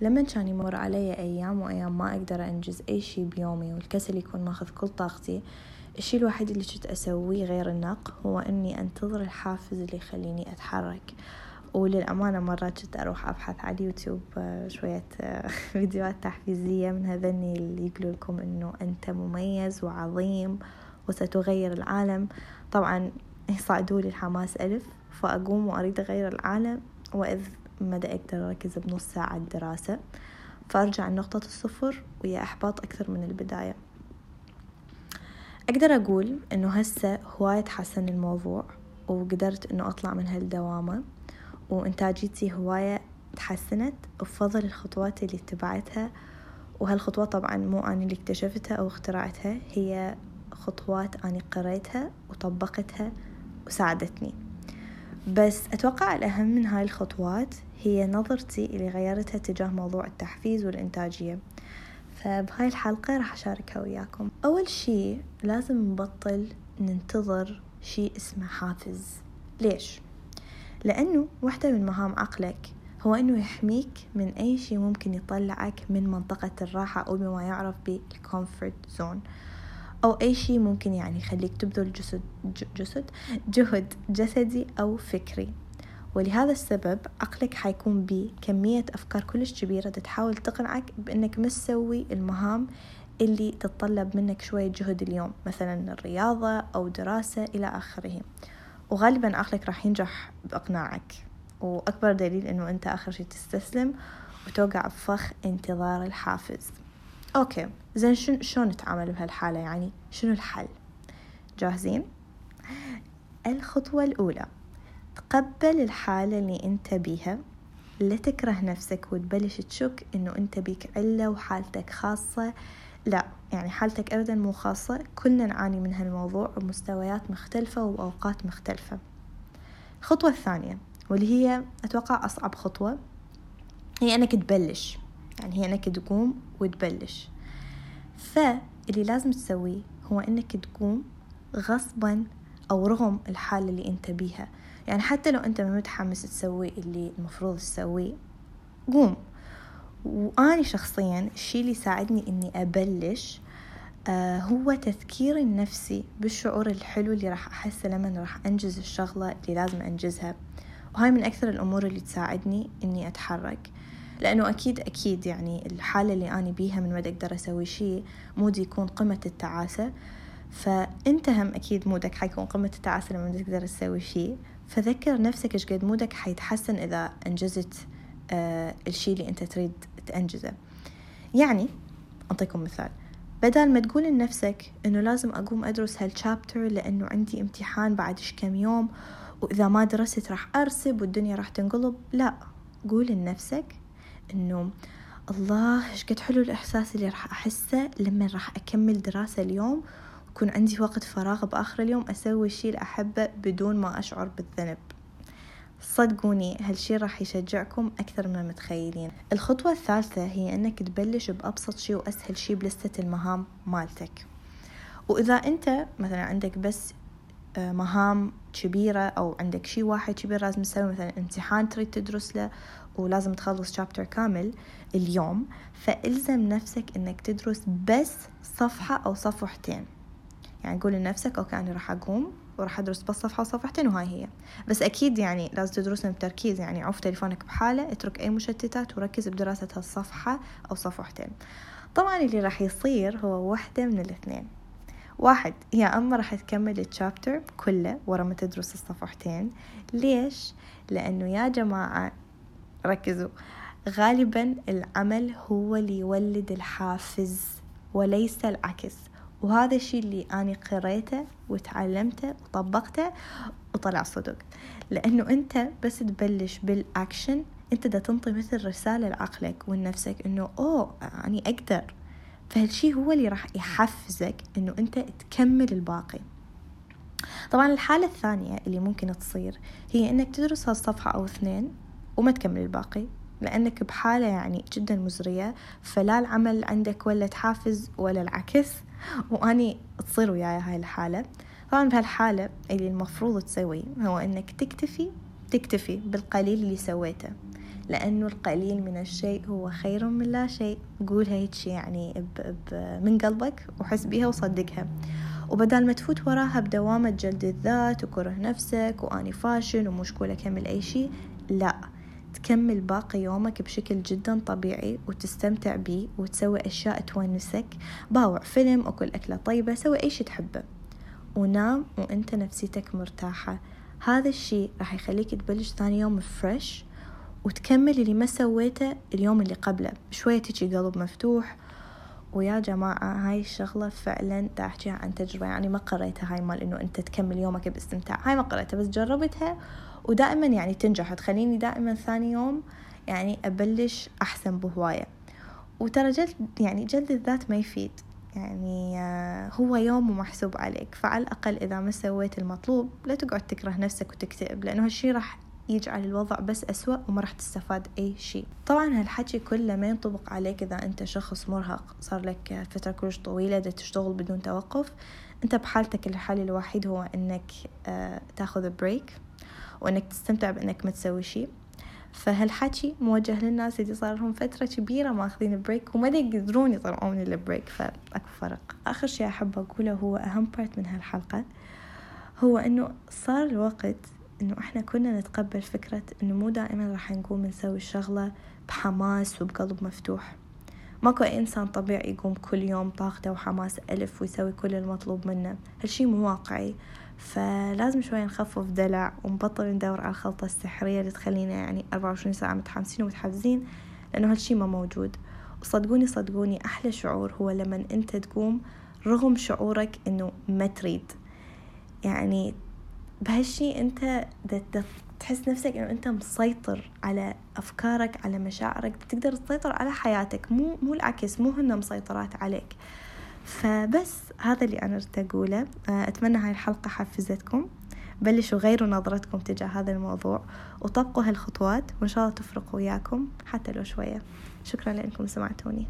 لما كان يمر علي أيام وأيام ما أقدر أنجز أي شي بيومي والكسل يكون ماخذ كل طاقتي الشي الوحيد اللي كنت أسويه غير النق هو أني أنتظر الحافز اللي يخليني أتحرك. وللأمانة مرات كنت أروح أبحث على اليوتيوب آه، شوية آه، فيديوهات تحفيزية من هذني اللي يقولوا لكم أنه أنت مميز وعظيم وستغير العالم. طبعا يصعدوا لي الحماس ألف فأقوم وأريد أغير العالم وإذ مدى أقدر أركز بنص ساعة الدراسة. فأرجع لنقطة الصفر ويا إحباط أكثر من البداية. أقدر أقول إنه هسه هواية تحسن الموضوع وقدرت إنه أطلع من هالدوامة. وإنتاجيتي هواية تحسنت بفضل الخطوات اللي اتبعتها. وهالخطوات طبعا مو أنا اللي اكتشفتها أو اخترعتها هي خطوات أنا قريتها وطبقتها وساعدتني. بس أتوقع الأهم من هاي الخطوات هي نظرتي اللي غيرتها تجاه موضوع التحفيز والإنتاجية. فبهاي الحلقة راح أشاركها وياكم. أول شي لازم نبطل ننتظر شي اسمه حافز. ليش؟ لأنه واحدة من مهام عقلك هو أنه يحميك من أي شي ممكن يطلعك من منطقة الراحة أو بما يعرف بال comfort zone أو أي شي ممكن يعني يخليك تبذل جسد جسد جهد جسدي أو فكري. ولهذا السبب عقلك حيكون بكمية أفكار كلش كبيرة تحاول تقنعك بأنك مش تسوي المهام اللي تتطلب منك شوية جهد اليوم مثلا الرياضة أو دراسة إلى آخره. وغالبا عقلك راح ينجح بإقناعك. وأكبر دليل أنه أنت آخر شي تستسلم وتوقع بفخ انتظار الحافز. أوكي. زين شن شلون نتعامل بهالحالة؟ يعني شنو الحل؟ جاهزين؟ الخطوة الأولى تقبل الحالة اللي أنت بيها لا تكره نفسك وتبلش تشك إنه أنت بيك علة وحالتك خاصة. لا يعني حالتك أبدا مو خاصة. كلنا نعاني من هالموضوع بمستويات مختلفة وأوقات مختلفة. الخطوة الثانية واللي هي أتوقع أصعب خطوة هي أنك تبلش. يعني هي أنك تقوم وتبلش. فاللي لازم تسويه هو أنك تقوم غصبا أو رغم الحالة اللي أنت بيها. يعني حتى لو ما متحمس تسوي اللي المفروض تسويه قوم. وأنا شخصيا الشي اللي ساعدني إني أبلش آه هو تذكيري النفسي بالشعور الحلو اللي راح أحسه لما راح أنجز الشغلة اللي لازم أنجزها. وهاي من أكثر الأمور اللي تساعدني إني أتحرك. لأنه أكيد أكيد يعني الحالة اللي أنا بيها من مدى أقدر أسوي شي مودي يكون قمة التعاسة. فأنت هم أكيد مودك حيكون قمة التعاسة لما تقدر تسوي شي. فذكر نفسك إيش قد مودك حيتحسن إذا أنجزت آه الشي اللي أنت تريد تأنجزه. يعني أعطيكم مثال. بدل ما تقول لنفسك إنه لازم أقوم أدرس هالشابتر لأنه عندي امتحان بعد كم يوم وإذا ما درست راح أرسب والدنيا راح تنقلب لا. قول لنفسك إنه الله إيش قد حلو الإحساس اللي راح أحسه لما راح أكمل دراسة اليوم يكون عندي وقت فراغ بآخر اليوم أسوي الشي اللي أحبه بدون ما أشعر بالذنب. صدقوني هالشي راح يشجعكم أكثر من المتخيلين الخطوة الثالثة هي أنك تبلش بأبسط شي وأسهل شي بلستة المهام مالتك. وإذا أنت مثلا عندك بس مهام كبيرة أو عندك شي واحد كبير لازم تسوي مثلا امتحان تريد تدرس له ولازم تخلص chapter كامل اليوم فإلزم نفسك إنك تدرس بس صفحة أو صفحتين. يعني قول لنفسك okay أنا راح أقوم وراح أدرس بس صفحة وصفحتين وهاي هي. بس أكيد يعني لازم تدرسهم بتركيز يعني عوف تليفونك بحالة اترك أي مشتتات وركز بدراسة هالصفحة أو صفحتين. طبعا اللي راح يصير هو واحدة من الاثنين. واحد يا أما راح تكمل الشابتر كله ورا ما تدرس الصفحتين. ليش؟ لأنه يا جماعة ركزوا. غالبا العمل هو اللي يولد الحافز وليس العكس. وهذا الشيء اللي أنا قريته وتعلمته وطبقته وطلع صدق. لأنه أنت بس تبلش بالأكشن أنت دا تنطي مثل رسالة لعقلك ولنفسك أنه أوه أني أقدر. فهالشي هو اللي راح يحفزك أنه أنت تكمل الباقي. طبعا الحالة الثانية اللي ممكن تصير هي أنك تدرس هالصفحة أو اثنين وما تكمل الباقي لأنك بحالة يعني جدا مزرية فلا العمل عندك ولا تحافز ولا العكس وأني تصير وياي هاي الحالة. طبعا بهالحالة اللي المفروض تسويه هو أنك تكتفي تكتفي بالقليل اللي سويته. لأنه القليل من الشيء هو خير من لا شيء. قولها هيك يعني ب ب من قلبك وحس بيها وصدقها. وبدال ما تفوت وراها بدوامة جلد الذات وكره نفسك وأني فاشل ومشكولة أكمل أي شيء لا. تكمل باقي يومك بشكل جدا طبيعي وتستمتع بيه وتسوي أشياء تونسك. باوع فيلم أكل أكلة طيبة سوي أي شيء تحبه. ونام وأنت نفسيتك مرتاحة. هذا الشيء راح يخليك تبلش ثاني يوم فريش وتكمل اللي ما سويته اليوم اللي قبله. بشوية تجي قلب مفتوح. ويا جماعة هاي الشغلة فعلا دا أحكيها عن تجربة. يعني ما قريتها هاي مال إنه أنت تكمل يومك باستمتاع. هاي ما قريتها بس جربتها. ودائما يعني تنجح. تخليني دائما ثاني يوم يعني أبلش أحسن بهواية. وترى جلد يعني جلد الذات ما يفيد. يعني آه، هو يوم ومحسوب عليك. فعلى الأقل إذا ما سويت المطلوب لا تقعد تكره نفسك وتكتئب لأنه هالشي راح يجعل الوضع بس أسوأ وما راح تستفاد أي شيء. طبعا هالحكي كله ما ينطبق عليك إذا أنت شخص مرهق. صار لك فترة كلش طويلة دا تشتغل بدون توقف. أنت بحالتك الحل الوحيد هو أنك آه، تاخذ break وأنك تستمتع بأنك ما تسوي شيء. فهالحكي موجه للناس اللي صار لهم فترة كبيرة ماخذين break وما يقدرون يطلعون ال break فأكو فرق. آخر شي أحب أقوله هو أهم part من هالحلقة هو إنه صار الوقت إنه إحنا كنا نتقبل فكرة إنه مو دائما راح نقوم نسوي الشغلة بحماس وبقلب مفتوح. ماكو أي إنسان طبيعي يقوم كل يوم طاقته وحماس ألف ويسوي كل المطلوب منه. هالشي مو واقعي. فلازم شوي نخفف دلع ونبطل ندور على الخلطة السحرية اللي تخلينا يعني أربعة وعشرين ساعة متحمسين ومتحفزين لأنه هالشي ما موجود. وصدقوني صدقوني أحلى شعور هو لما أنت تقوم رغم شعورك أنه ما تريد. يعني بهالشي أنت تحس نفسك إنه أنت مسيطر على أفكارك على مشاعرك تقدر تسيطر على حياتك. مو مو العكس مو هن مسيطرات عليك. فبس هذا اللي أنا أردت أقوله. آه، أتمنى هاي الحلقة حفزتكم. بلشوا غيروا نظرتكم تجاه هذا الموضوع وطبقوا هالخطوات وإن شاء الله تفرق وياكم حتى لو شوية. شكرا لأنكم سمعتوني.